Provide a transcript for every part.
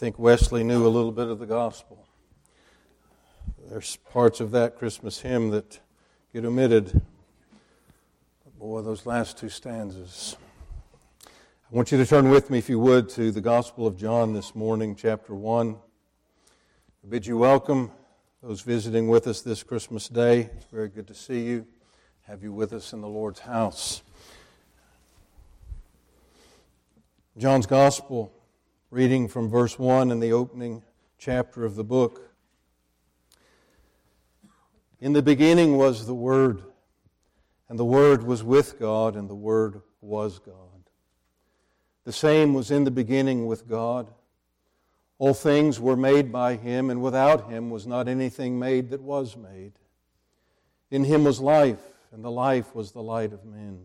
think Wesley knew a little bit of the gospel. There's parts of that Christmas hymn that get omitted. But boy, those last two stanzas. I want you to turn with me, if you would, to the Gospel of John this morning, chapter 1. I bid you welcome, those visiting with us this Christmas day. It's very good to see you, have you with us in the Lord's house. John's Gospel reading from verse 1 in the opening chapter of the book. In the beginning was the Word, and the Word was with God, and the Word was God. The same was in the beginning with God. All things were made by Him, and without Him was not anything made that was made. In Him was life, and the life was the light of men.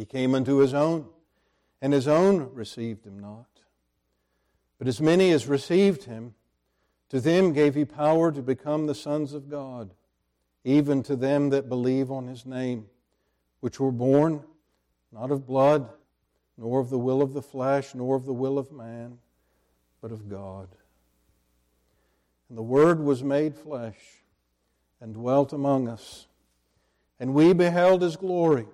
He came unto his own, and his own received him not. But as many as received him, to them gave he power to become the sons of God, even to them that believe on his name, which were born not of blood, nor of the will of the flesh, nor of the will of man, but of God. And the Word was made flesh and dwelt among us, and we beheld his glory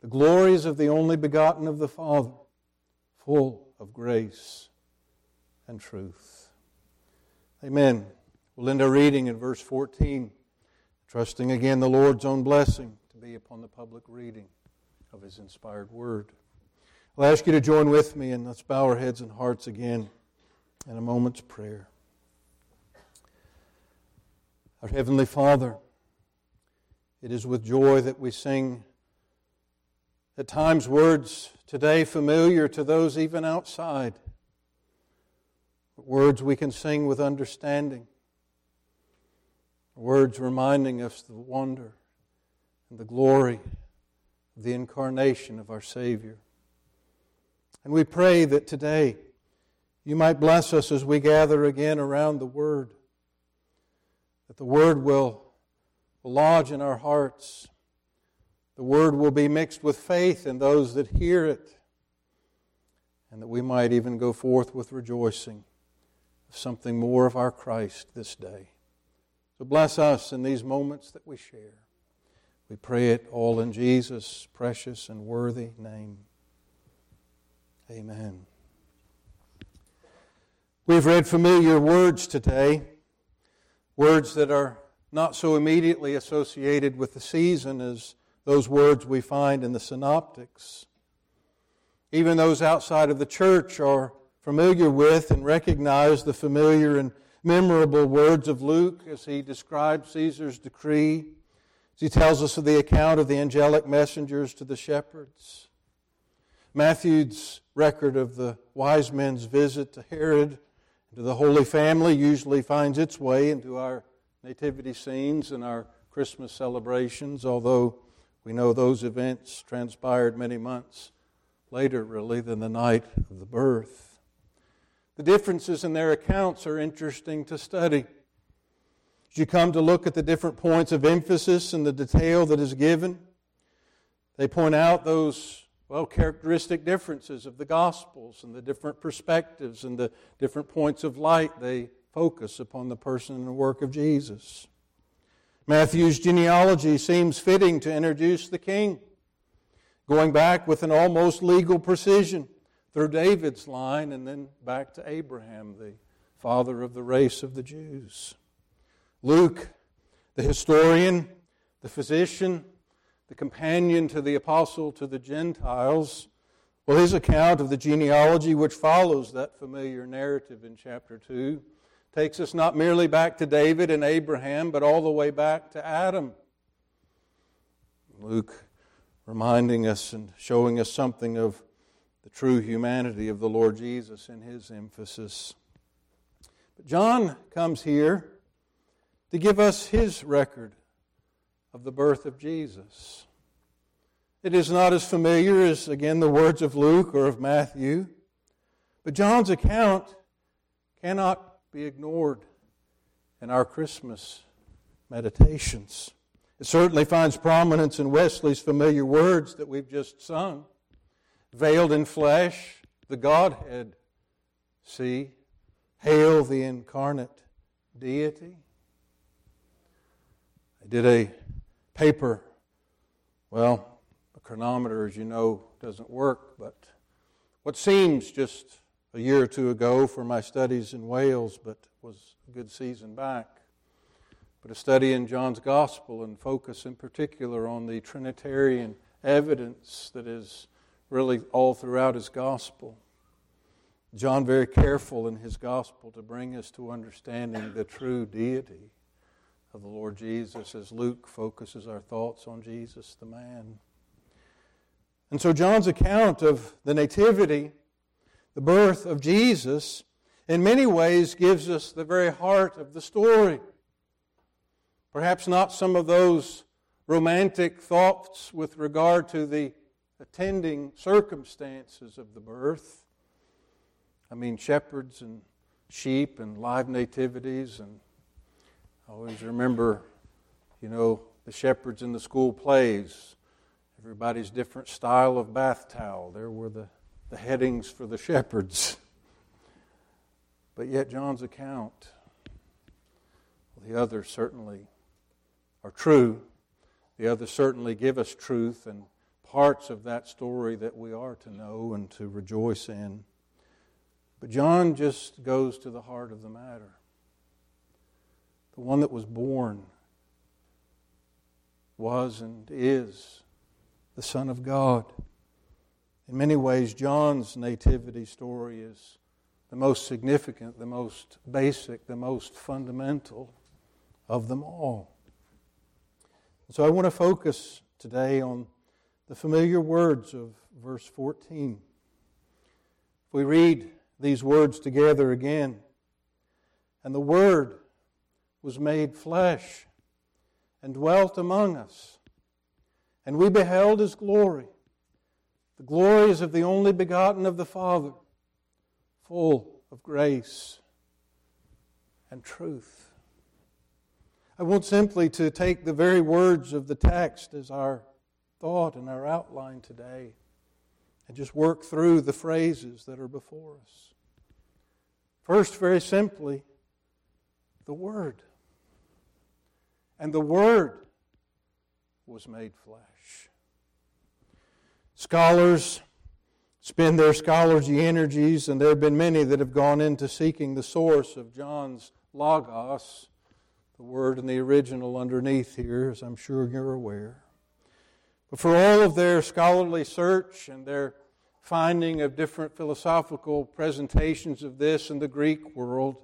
the glories of the only begotten of the Father, full of grace and truth. Amen. We'll end our reading in verse 14, trusting again the Lord's own blessing to be upon the public reading of His inspired word. I'll ask you to join with me and let's bow our heads and hearts again in a moment's prayer. Our Heavenly Father, it is with joy that we sing at times, words today familiar to those even outside. Words we can sing with understanding. Words reminding us the wonder and the glory of the incarnation of our Savior. And we pray that today you might bless us as we gather again around the Word, that the Word will lodge in our hearts the word will be mixed with faith in those that hear it, and that we might even go forth with rejoicing of something more of our Christ this day. So bless us in these moments that we share. We pray it all in Jesus' precious and worthy name. Amen. We've read familiar words today, words that are not so immediately associated with the season as those words we find in the synoptics. Even those outside of the church are familiar with and recognize the familiar and memorable words of Luke as he describes Caesar's decree, as he tells us of the account of the angelic messengers to the shepherds. Matthew's record of the wise men's visit to Herod and to the Holy Family usually finds its way into our nativity scenes and our Christmas celebrations, although we know those events transpired many months later, really, than the night of the birth. The differences in their accounts are interesting to study. As you come to look at the different points of emphasis and the detail that is given, they point out those, well, characteristic differences of the Gospels and the different perspectives and the different points of light they focus upon the person and work of Jesus. Matthew's genealogy seems fitting to introduce the king, going back with an almost legal precision through David's line and then back to Abraham, the father of the race of the Jews. Luke, the historian, the physician, the companion to the apostle to the Gentiles, well, his account of the genealogy, which follows that familiar narrative in chapter 2, takes us not merely back to David and Abraham, but all the way back to Adam. Luke reminding us and showing us something of the true humanity of the Lord Jesus in his emphasis. But John comes here to give us his record of the birth of Jesus. It is not as familiar as, again, the words of Luke or of Matthew, but John's account cannot be ignored in our Christmas meditations. It certainly finds prominence in Wesley's familiar words that we've just sung veiled in flesh, the Godhead see. Hail the incarnate deity. I did a paper, well, a chronometer, as you know, doesn't work, but what seems just a year or two ago for my studies in Wales, but was a good season back. But a study in John's Gospel and focus in particular on the Trinitarian evidence that is really all throughout his Gospel. John, very careful in his Gospel to bring us to understanding the true deity of the Lord Jesus as Luke focuses our thoughts on Jesus, the man. And so, John's account of the Nativity, the birth of Jesus, in many ways gives us the very heart of the story. Perhaps not some of those romantic thoughts with regard to the attending circumstances of the birth. I mean, shepherds and sheep and live nativities. And I always remember, you know, the shepherds in the school plays. Everybody's different style of bath towel. There were the, the headings for the shepherds. But yet, John's account, the others certainly are true. The others certainly give us truth and parts of that story that we are to know and to rejoice in. But John just goes to the heart of the matter. The one that was born was and is the Son of God. In many ways, John's nativity story is the most significant, the most basic, the most fundamental of them all. So I want to focus today on the familiar words of verse 14. If we read these words together again, and the Word was made flesh and dwelt among us, and we beheld His glory. The glories of the only begotten of the Father, full of grace and truth. I want simply to take the very words of the text as our thought and our outline today and just work through the phrases that are before us. First, very simply, the Word. And the Word was made flesh. Scholars spend their scholarly energies, and there have been many that have gone into seeking the source of John's Logos the word in the original underneath here, as I'm sure you're aware. But for all of their scholarly search and their finding of different philosophical presentations of this in the Greek world,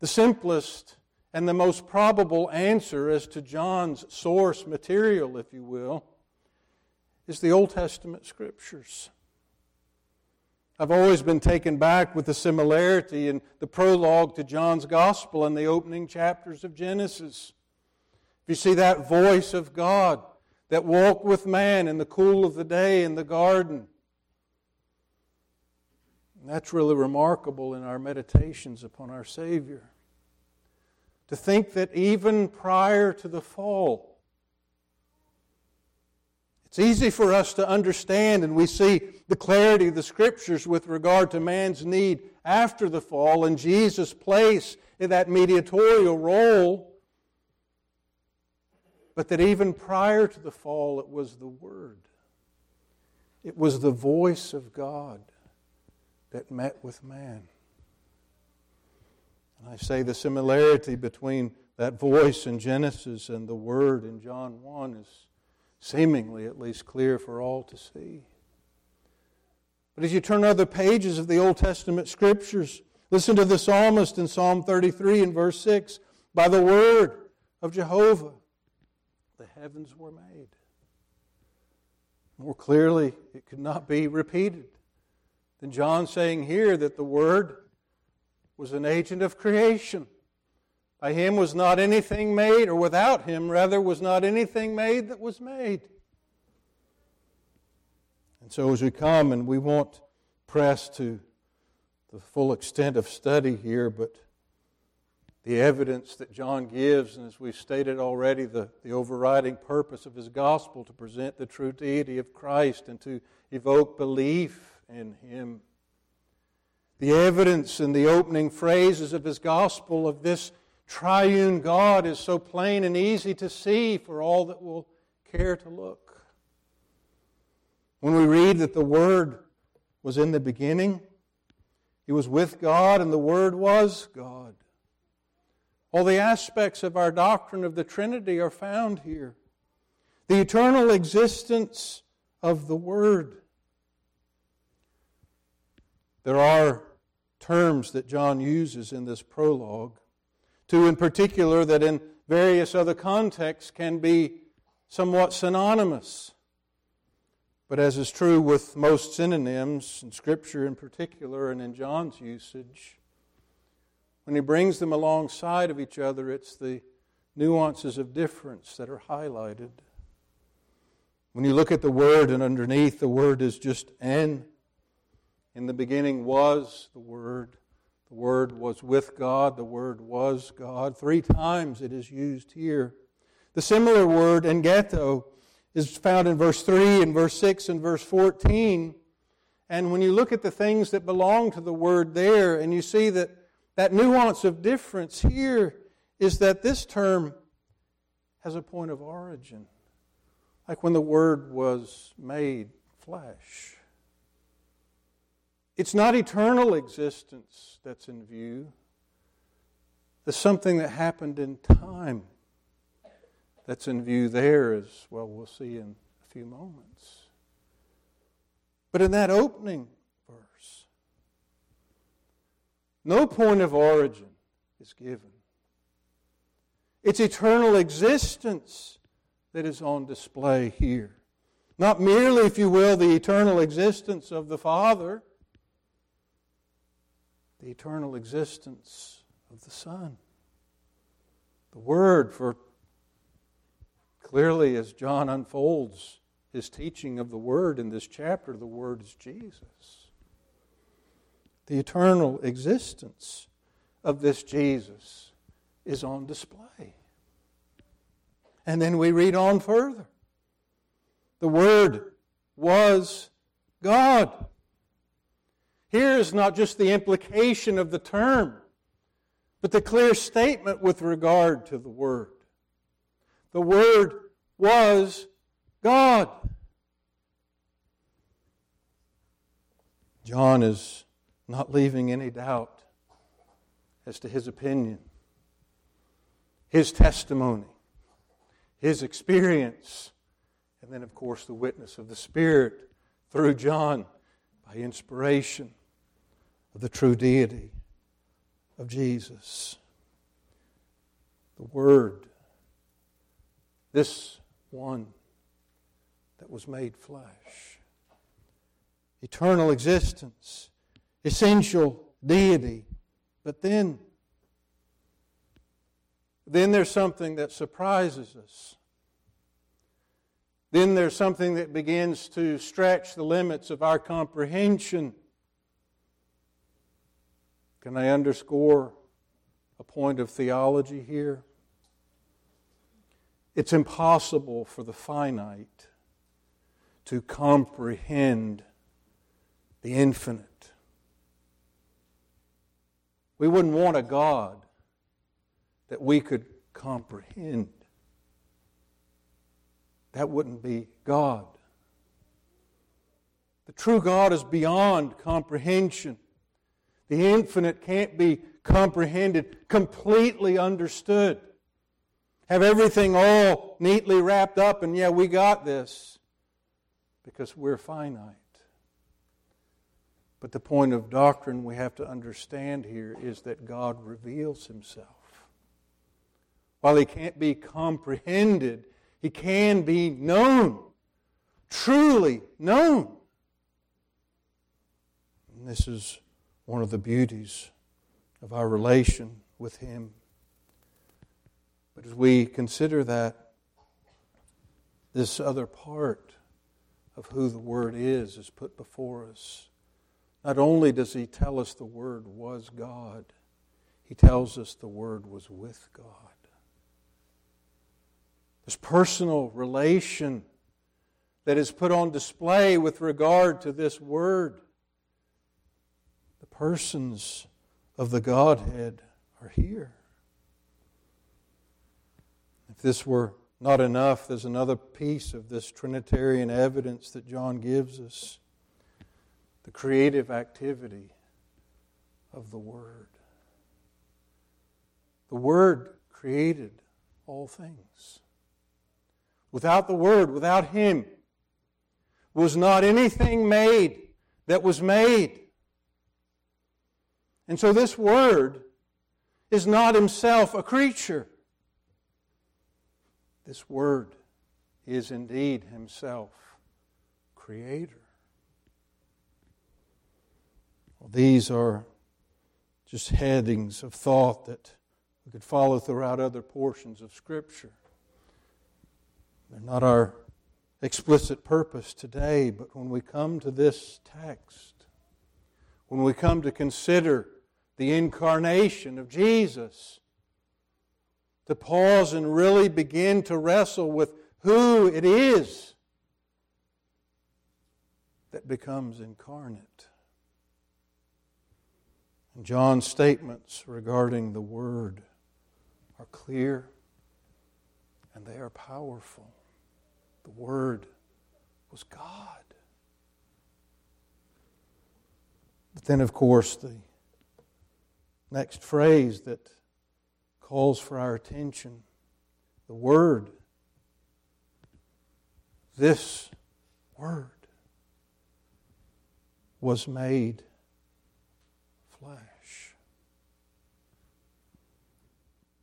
the simplest and the most probable answer as to John's source material, if you will, is the Old Testament scriptures. I've always been taken back with the similarity in the prologue to John's Gospel and the opening chapters of Genesis. If you see that voice of God that walked with man in the cool of the day in the garden, that's really remarkable in our meditations upon our Savior. To think that even prior to the fall, it's easy for us to understand, and we see the clarity of the Scriptures with regard to man's need after the fall and Jesus' place in that mediatorial role. But that even prior to the fall, it was the Word, it was the voice of God that met with man. And I say the similarity between that voice in Genesis and the Word in John 1 is seemingly at least clear for all to see. But as you turn other pages of the Old Testament scriptures, listen to the psalmist in Psalm 33 and verse 6 By the word of Jehovah, the heavens were made. More clearly, it could not be repeated than John saying here that the Word was an agent of creation. By him was not anything made, or without him, rather, was not anything made that was made. And so, as we come, and we won't press to the full extent of study here, but the evidence that John gives, and as we've stated already, the, the overriding purpose of his gospel to present the true deity of Christ and to evoke belief in him. The evidence in the opening phrases of his gospel of this triune God is so plain and easy to see for all that will care to look. When we read that the Word was in the beginning, He was with God, and the Word was God. All the aspects of our doctrine of the Trinity are found here. The eternal existence of the Word. There are terms that John uses in this prologue, two in particular that in various other contexts can be somewhat synonymous. But as is true with most synonyms, in Scripture in particular and in John's usage, when he brings them alongside of each other, it's the nuances of difference that are highlighted. When you look at the word and underneath, the word is just en. In the beginning was the word. The word was with God. The word was God. Three times it is used here. The similar word, egeneto, is found in verse 3 and verse 6 and verse 14. And when you look at the things that belong to the word there, and you see that that nuance of difference here is that this term has a point of origin, like when the Word was made flesh. It's not eternal existence that's in view. There's something that happened in time that's in view there, as well, we'll see in a few moments. But in that opening verse, no point of origin is given. It's eternal existence that is on display here. Not merely, if you will, the eternal existence of the Father, the eternal existence of the Son. The Word, for clearly as John unfolds his teaching of the Word in this chapter, the Word is Jesus the eternal existence of this Jesus is on display. And then we read on further. The Word was God. Here is not just the implication of the term, but the clear statement with regard to the Word. The Word was God. John is not leaving any doubt as to his opinion, his testimony, his experience, and then, of course, the witness of the Spirit through John by inspiration of the true deity of Jesus. The Word, this one that was made flesh, eternal existence essential deity. But then, then there's something that surprises us. Then there's something that begins to stretch the limits of our comprehension. Can I underscore a point of theology here? It's impossible for the finite to comprehend the infinite. We wouldn't want a God that we could comprehend. That wouldn't be God. The true God is beyond comprehension. The infinite can't be comprehended, completely understood. Have everything all neatly wrapped up, and yeah, we got this because we're finite. But the point of doctrine we have to understand here is that God reveals himself. While he can't be comprehended, he can be known truly known. And this is one of the beauties of our relation with Him. But as we consider that, this other part of who the Word is is put before us. Not only does He tell us the Word was God, He tells us the Word was with God. This personal relation that is put on display with regard to this Word. Persons of the Godhead are here. If this were not enough, there's another piece of this Trinitarian evidence that John gives us the creative activity of the Word. The Word created all things. Without the Word, without Him, was not anything made that was made. And so this Word is not Himself a creature. This Word is indeed Himself Creator. Well, these are just headings of thought that we could follow throughout other portions of Scripture. They're not our explicit purpose today, but when we come to this text, when we come to consider the incarnation of Jesus, to pause and really begin to wrestle with who it is that becomes incarnate. And John's statements regarding the Word are clear and they are powerful. The Word was God. But then, of course, the next phrase that calls for our attention. The Word. This Word was made flesh.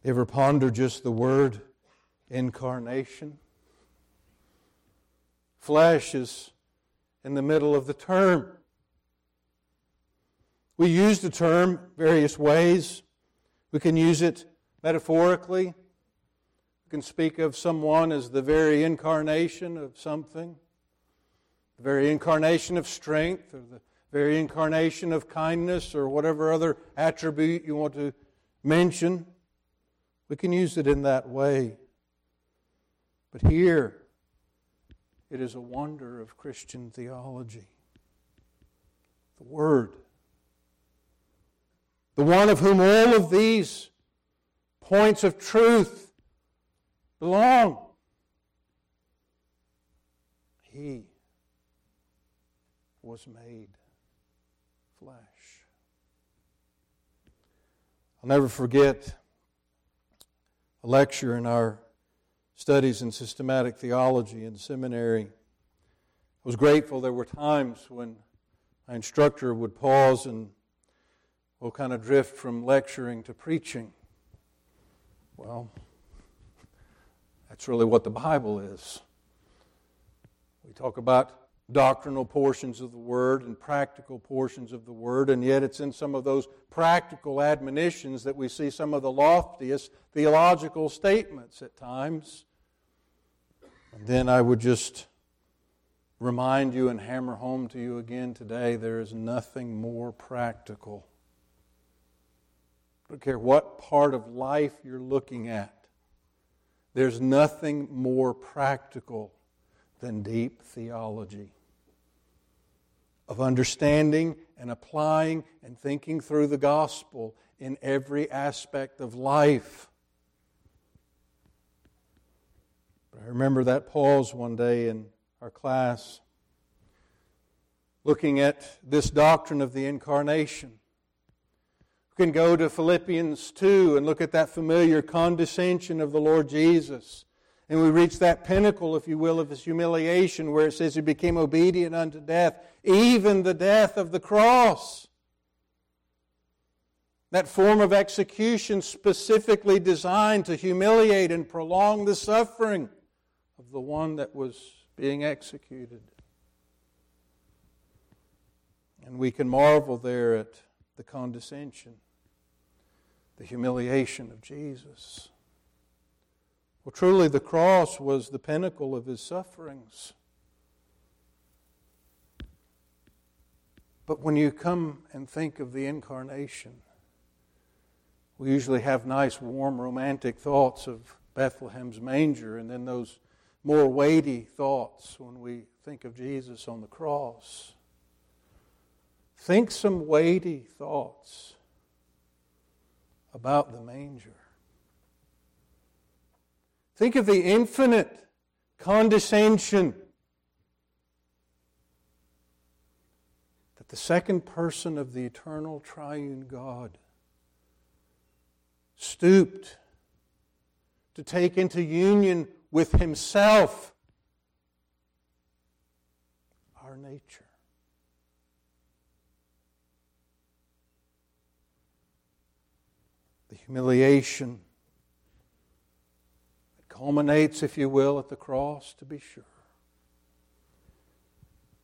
Ever ponder just the word incarnation? Flesh is in the middle of the term. We use the term various ways. We can use it Metaphorically, We can speak of someone as the very incarnation of something, the very incarnation of strength, or the very incarnation of kindness, or whatever other attribute you want to mention. We can use it in that way. But here, it is a wonder of Christian theology. The Word. The one of whom all of these points of truth belong. He was made flesh. I'll never forget a lecture in our studies in systematic theology in seminary. I was grateful there were times when my instructor would pause and we'll kind of drift from lecturing to preaching. Well, that's really what the Bible is. We talk about doctrinal portions of the Word and practical portions of the Word, and yet it's in some of those practical admonitions that we see some of the loftiest theological statements at times. And then I would just remind you and hammer home to you again today there is nothing more practical I don't care what part of life you're looking at. There's nothing more practical than deep theology of understanding and applying and thinking through the gospel in every aspect of life. But I remember that pause one day in our class looking at this doctrine of the incarnation can go to Philippians 2 and look at that familiar condescension of the Lord Jesus. And we reach that pinnacle, if you will, of his humiliation where it says he became obedient unto death, even the death of the cross. That form of execution specifically designed to humiliate and prolong the suffering of the one that was being executed. And we can marvel there at the condescension, the humiliation of Jesus. Well, truly, the cross was the pinnacle of his sufferings. But when you come and think of the incarnation, we usually have nice, warm, romantic thoughts of Bethlehem's manger and then those more weighty thoughts when we think of Jesus on the cross. Think some weighty thoughts about the manger. Think of the infinite condescension that the second person of the eternal triune God stooped to take into union with Himself our nature. Humiliation that culminates, if you will, at the cross, to be sure,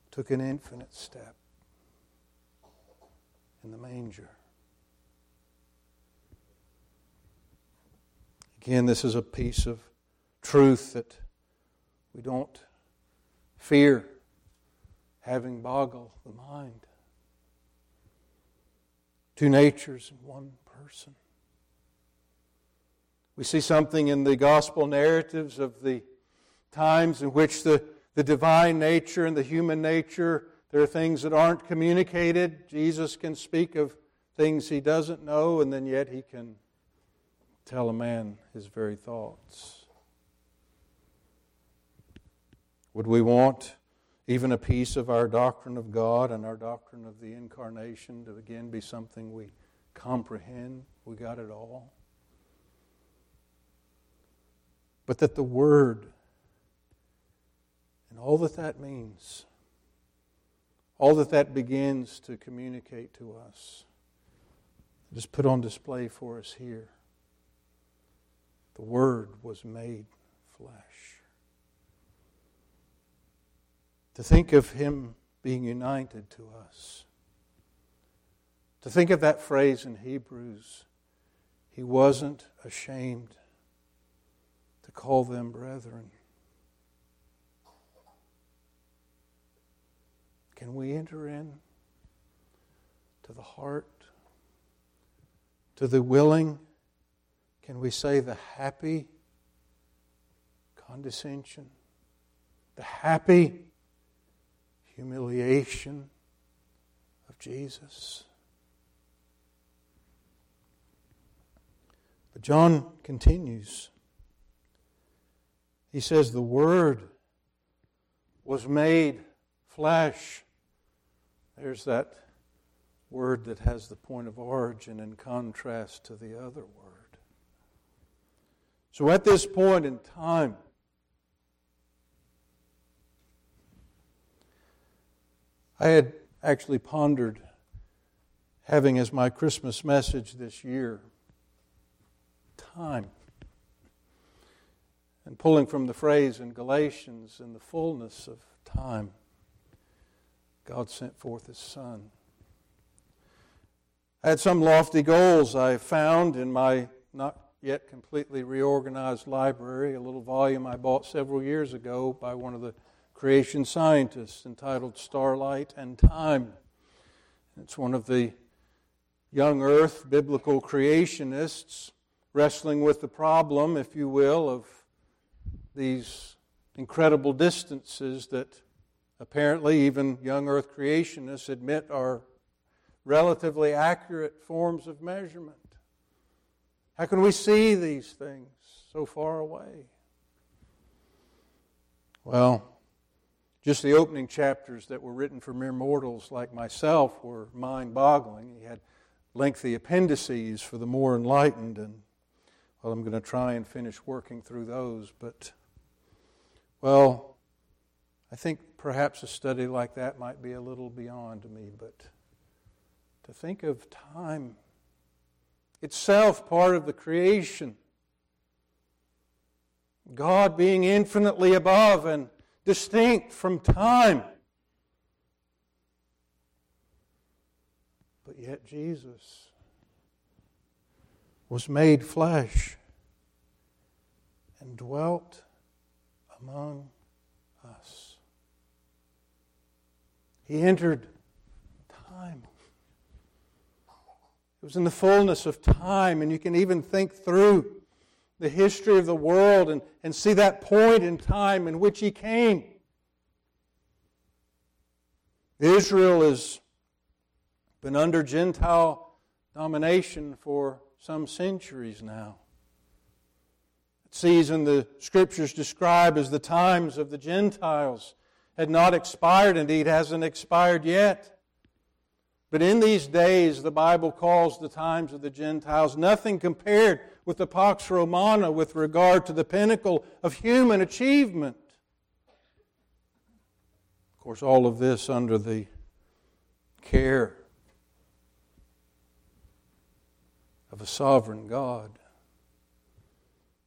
took an infinite step in the manger. Again, this is a piece of truth that we don't fear having boggle the mind. Two natures in one person. We see something in the gospel narratives of the times in which the, the divine nature and the human nature, there are things that aren't communicated. Jesus can speak of things he doesn't know, and then yet he can tell a man his very thoughts. Would we want even a piece of our doctrine of God and our doctrine of the incarnation to again be something we comprehend? We got it all. But that the Word and all that that means, all that that begins to communicate to us, is put on display for us here. The Word was made flesh. To think of Him being united to us. To think of that phrase in Hebrews, He wasn't ashamed call them brethren. Can we enter in to the heart, to the willing, can we say the happy condescension, the happy humiliation of Jesus? But John continues. He says, The Word was made flesh. There's that word that has the point of origin in contrast to the other word. So at this point in time, I had actually pondered having as my Christmas message this year time. And pulling from the phrase in Galatians, in the fullness of time, God sent forth His Son. I had some lofty goals I found in my not yet completely reorganized library, a little volume I bought several years ago by one of the creation scientists entitled Starlight and Time. It's one of the young earth biblical creationists wrestling with the problem, if you will, of these incredible distances that apparently even young earth creationists admit are relatively accurate forms of measurement. How can we see these things so far away? Well, just the opening chapters that were written for mere mortals like myself were mind boggling. He had lengthy appendices for the more enlightened, and well, I'm going to try and finish working through those. But, well, I think perhaps a study like that might be a little beyond me, but to think of time itself part of the creation. God being infinitely above and distinct from time. But yet Jesus was made flesh and dwelt among us. He entered time. It was in the fullness of time, and you can even think through the history of the world and, and see that point in time in which he came. Israel has been under Gentile domination for some centuries now. Season the scriptures describe as the times of the Gentiles had not expired, indeed hasn't expired yet. But in these days, the Bible calls the times of the Gentiles nothing compared with the Pax Romana with regard to the pinnacle of human achievement. Of course, all of this under the care of a sovereign God.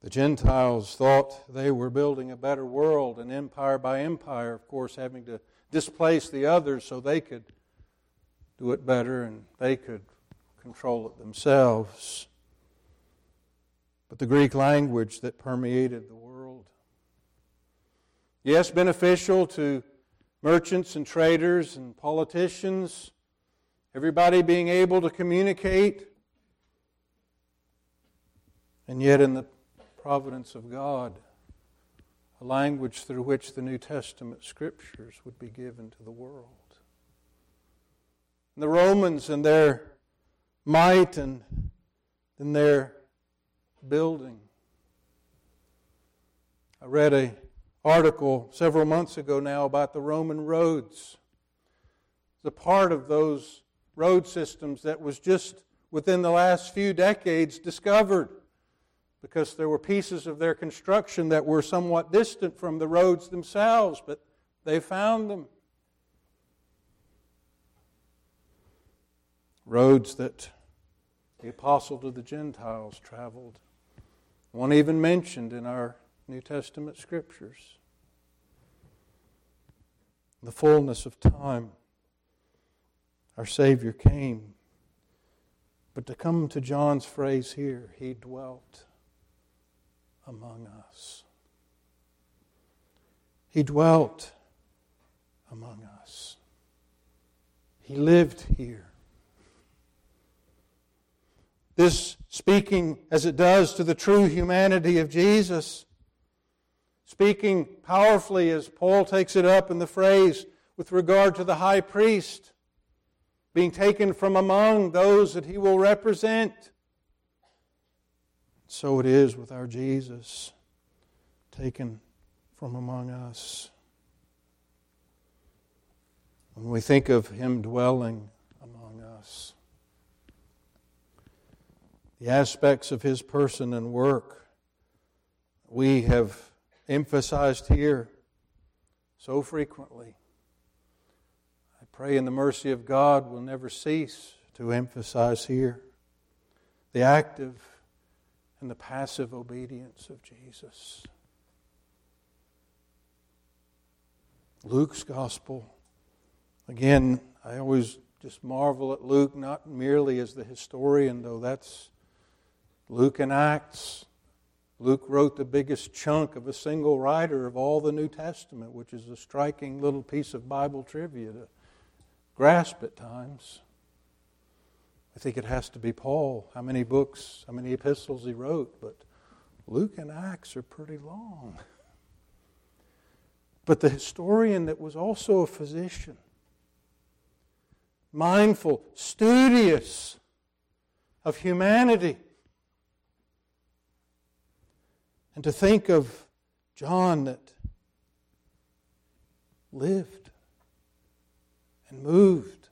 The Gentiles thought they were building a better world, and empire by empire, of course, having to displace the others so they could do it better and they could control it themselves. But the Greek language that permeated the world. Yes, beneficial to merchants and traders and politicians, everybody being able to communicate. And yet, in the providence of God, a language through which the New Testament scriptures would be given to the world the Romans and their might and in their building. I read a article several months ago now about the Roman roads. The part of those road systems that was just within the last few decades discovered because there were pieces of their construction that were somewhat distant from the roads themselves, but they found them. roads that the apostle to the Gentiles traveled. One even mentioned in our New Testament scriptures. The fullness of time, our Savior came. But to come to John's phrase here, He dwelt among us. He dwelt among us. He lived here. This speaking as it does to the true humanity of Jesus, speaking powerfully as Paul takes it up in the phrase with regard to the high priest being taken from among those that he will represent. So it is with our Jesus taken from among us. When we think of him dwelling among us, the aspects of his person and work we have emphasized here so frequently. I pray in the mercy of God will never cease to emphasize here the active and the passive obedience of Jesus. Luke's gospel, again, I always just marvel at Luke, not merely as the historian, though that's Luke and Acts. Luke wrote the biggest chunk of a single writer of all the New Testament, which is a striking little piece of Bible trivia to grasp at times. I think it has to be Paul, how many books, how many epistles he wrote, but Luke and Acts are pretty long. But the historian that was also a physician, mindful, studious of humanity, And to think of John that lived and moved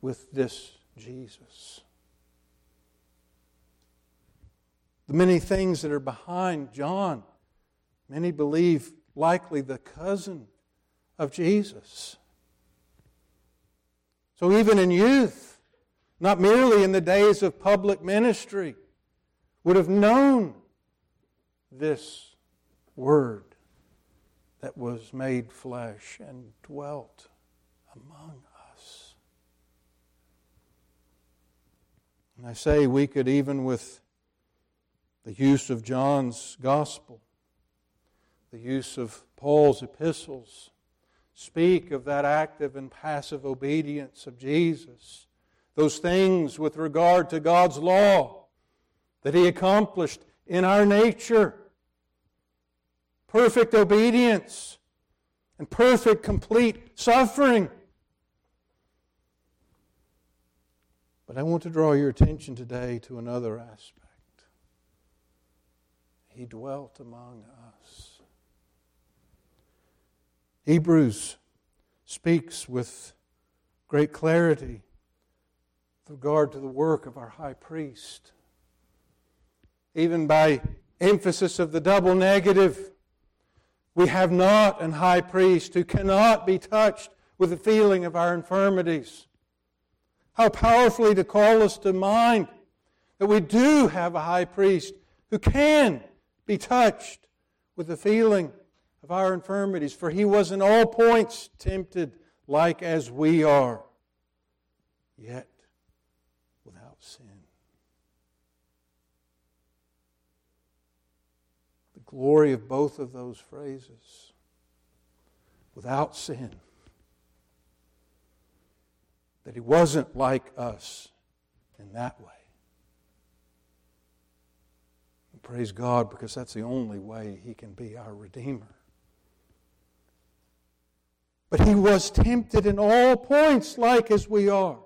with this Jesus. The many things that are behind John, many believe likely the cousin of Jesus. So even in youth, not merely in the days of public ministry, would have known this word that was made flesh and dwelt among us. And I say we could, even with the use of John's gospel, the use of Paul's epistles, speak of that active and passive obedience of Jesus, those things with regard to God's law that He accomplished in our nature. Perfect obedience and perfect, complete suffering. But I want to draw your attention today to another aspect. He dwelt among us. Hebrews speaks with great clarity with regard to the work of our high priest. Even by emphasis of the double negative, we have not an high priest who cannot be touched with the feeling of our infirmities. How powerfully to call us to mind that we do have a high priest who can be touched with the feeling of our infirmities, for he was in all points tempted like as we are, yet without sin. The glory of both of those phrases without sin. That he wasn't like us in that way. And praise God because that's the only way he can be our Redeemer. But he was tempted in all points like as we are.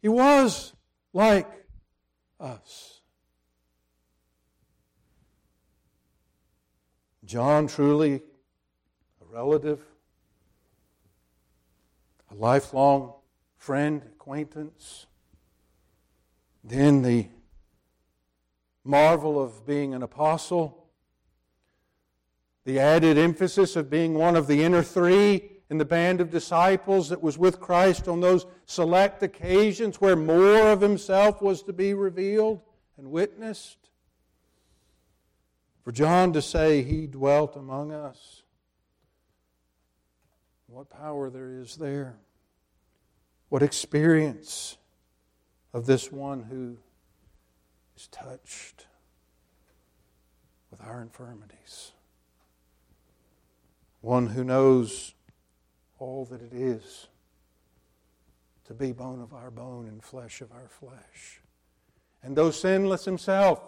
He was like us. John, truly a relative, a lifelong friend, acquaintance. Then the marvel of being an apostle the added emphasis of being one of the inner three in the band of disciples that was with Christ on those select occasions where more of himself was to be revealed and witnessed. For John to say he dwelt among us, what power there is there. What experience of this one who is touched with our infirmities one who knows all that it is to be bone of our bone and flesh of our flesh. And though sinless himself,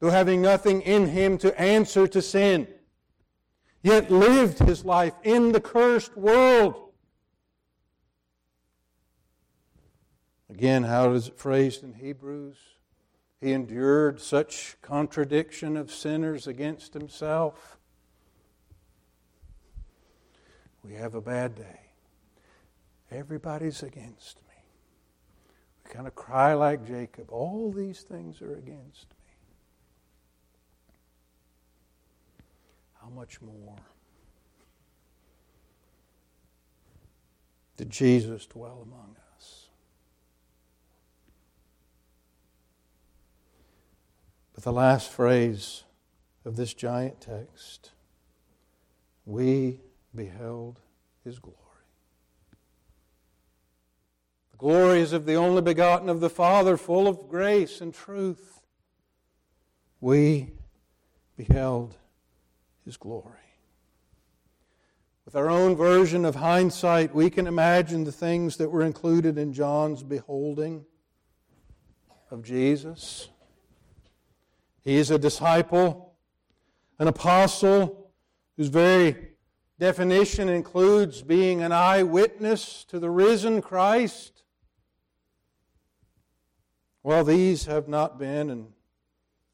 though having nothing in him to answer to sin, yet lived his life in the cursed world. Again, how is it phrased in Hebrews? He endured such contradiction of sinners against himself we have a bad day. Everybody's against me. We kind of cry like Jacob. All these things are against me. How much more did Jesus dwell among us? But the last phrase of this giant text we beheld his glory. The glory is of the only begotten of the Father, full of grace and truth. We beheld his glory. With our own version of hindsight, we can imagine the things that were included in John's beholding of Jesus. He is a disciple, an apostle whose very definition includes being an eyewitness to the risen Christ. Well, these have not been and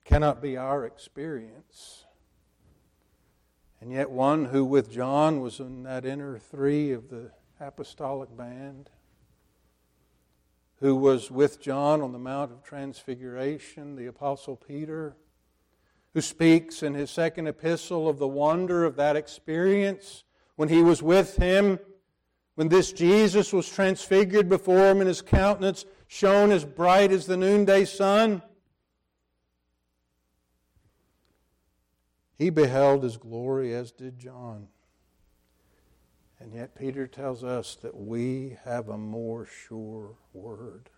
cannot be our experience. And yet, one who with John was in that inner three of the apostolic band, who was with John on the Mount of Transfiguration, the Apostle Peter who speaks in his second epistle of the wonder of that experience when he was with him, when this Jesus was transfigured before him and his countenance shone as bright as the noonday sun. He beheld his glory, as did John. And yet, Peter tells us that we have a more sure word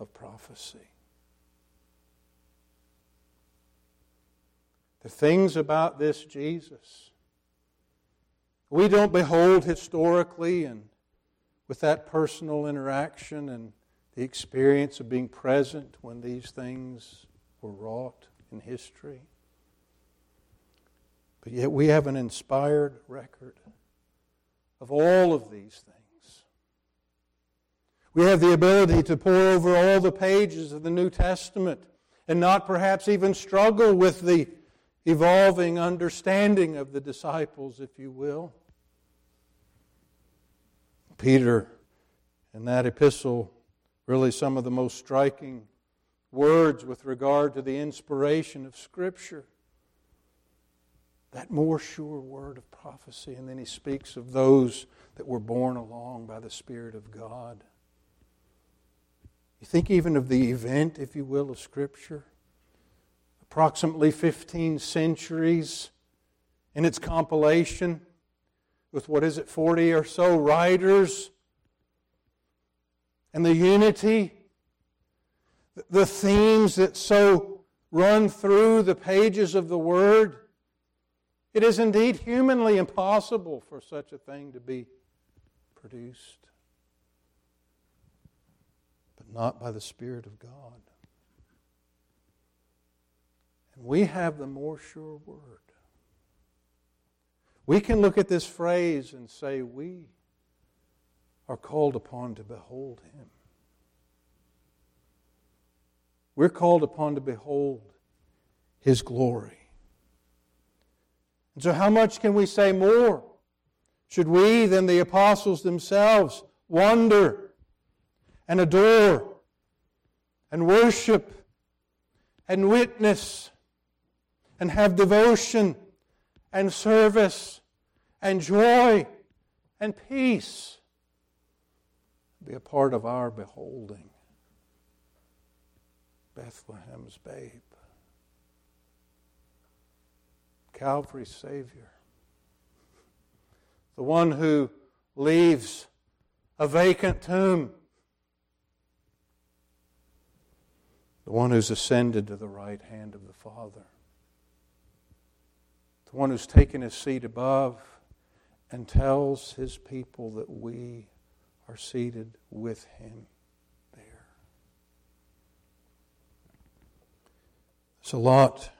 of prophecy. The things about this Jesus, we don't behold historically and with that personal interaction and the experience of being present when these things were wrought in history. But yet we have an inspired record of all of these things. We have the ability to pore over all the pages of the New Testament and not perhaps even struggle with the evolving understanding of the disciples, if you will. Peter, in that epistle, really some of the most striking words with regard to the inspiration of Scripture. That more sure word of prophecy. And then he speaks of those that were borne along by the Spirit of God. You think even of the event, if you will, of Scripture. Approximately 15 centuries in its compilation with what is it, 40 or so writers. And the unity the themes that so run through the pages of the Word. It is indeed humanly impossible for such a thing to be produced, but not by the Spirit of God. And we have the more sure Word. We can look at this phrase and say, We are called upon to behold Him. We're called upon to behold His glory. And so, how much can we say more? Should we, than the apostles themselves, wonder and adore and worship and witness and have devotion and service and joy and peace be a part of our beholding? Bethlehem's babe. Calvary's Savior. The one who leaves a vacant tomb. The one who's ascended to the right hand of the Father. The one who's taken his seat above and tells his people that we are seated with him there. There's a lot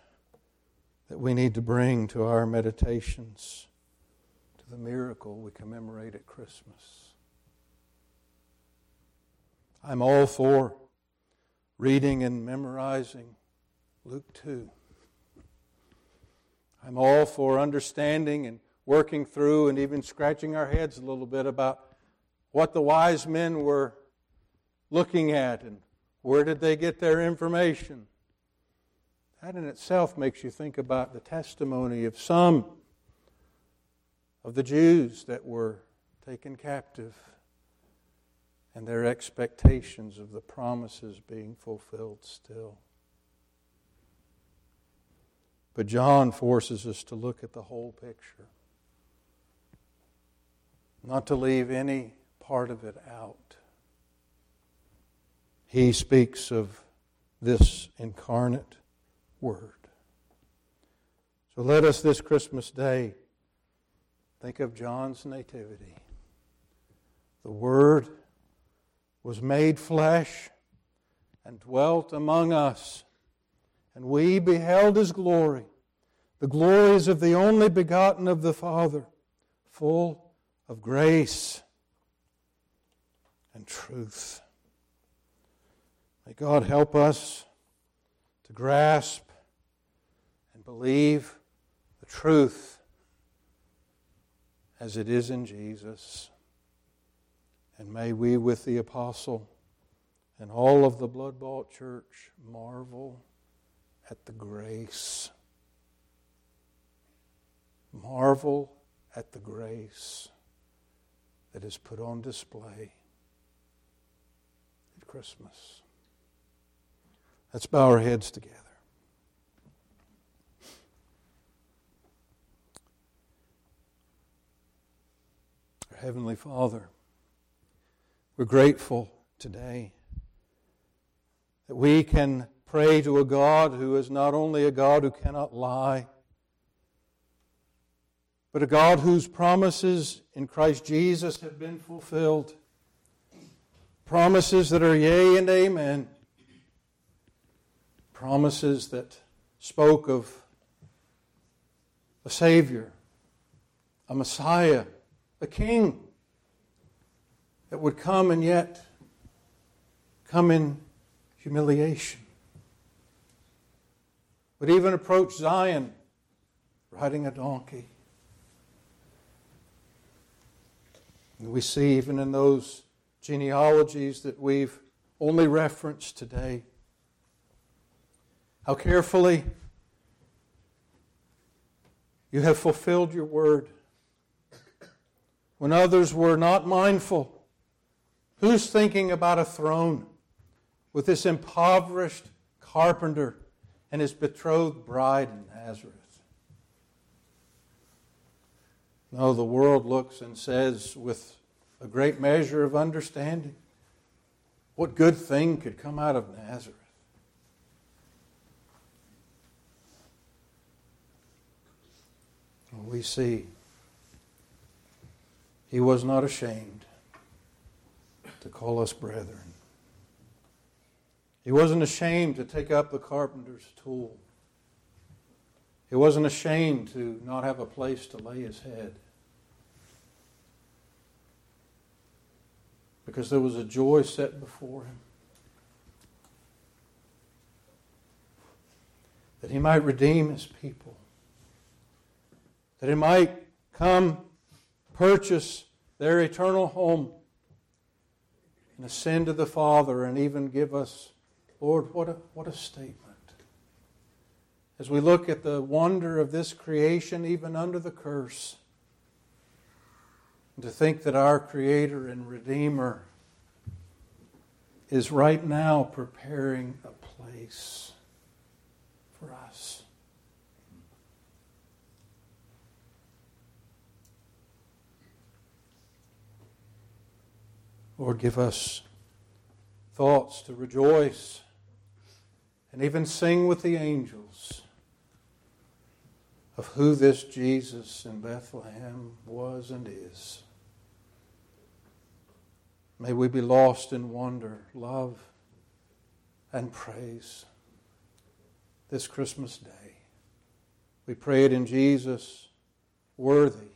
that we need to bring to our meditations, to the miracle we commemorate at Christmas. I'm all for reading and memorizing Luke 2. I'm all for understanding and working through and even scratching our heads a little bit about what the wise men were looking at and where did they get their information. That in itself makes you think about the testimony of some of the Jews that were taken captive and their expectations of the promises being fulfilled still. But John forces us to look at the whole picture, not to leave any part of it out. He speaks of this incarnate Word. So let us this Christmas day think of John's nativity. The Word was made flesh and dwelt among us, and we beheld His glory, the glories of the only begotten of the Father, full of grace and truth. May God help us to grasp believe the truth as it is in Jesus. And may we, with the apostle and all of the blood bought church, marvel at the grace. Marvel at the grace that is put on display at Christmas. Let's bow our heads together. Heavenly Father, we're grateful today that we can pray to a God who is not only a God who cannot lie, but a God whose promises in Christ Jesus have been fulfilled. Promises that are yea and amen. Promises that spoke of a Savior, a Messiah, a King that would come and yet come in humiliation would even approach Zion riding a donkey. And we see even in those genealogies that we've only referenced today how carefully you have fulfilled your word when others were not mindful. Who's thinking about a throne with this impoverished carpenter and his betrothed bride in Nazareth. No, the world looks and says with a great measure of understanding, what good thing could come out of Nazareth? We see he was not ashamed to call us brethren. He wasn't ashamed to take up the carpenter's tool. He wasn't ashamed to not have a place to lay his head. Because there was a joy set before him. That he might redeem his people. That he might come purchase their eternal home and ascend to the Father and even give us Lord, what a, what a statement. As we look at the wonder of this creation, even under the curse, and to think that our Creator and Redeemer is right now preparing a place for us. Lord, give us thoughts to rejoice and even sing with the angels of who this Jesus in Bethlehem was and is. May we be lost in wonder, love, and praise this Christmas day. We pray it in Jesus' worthy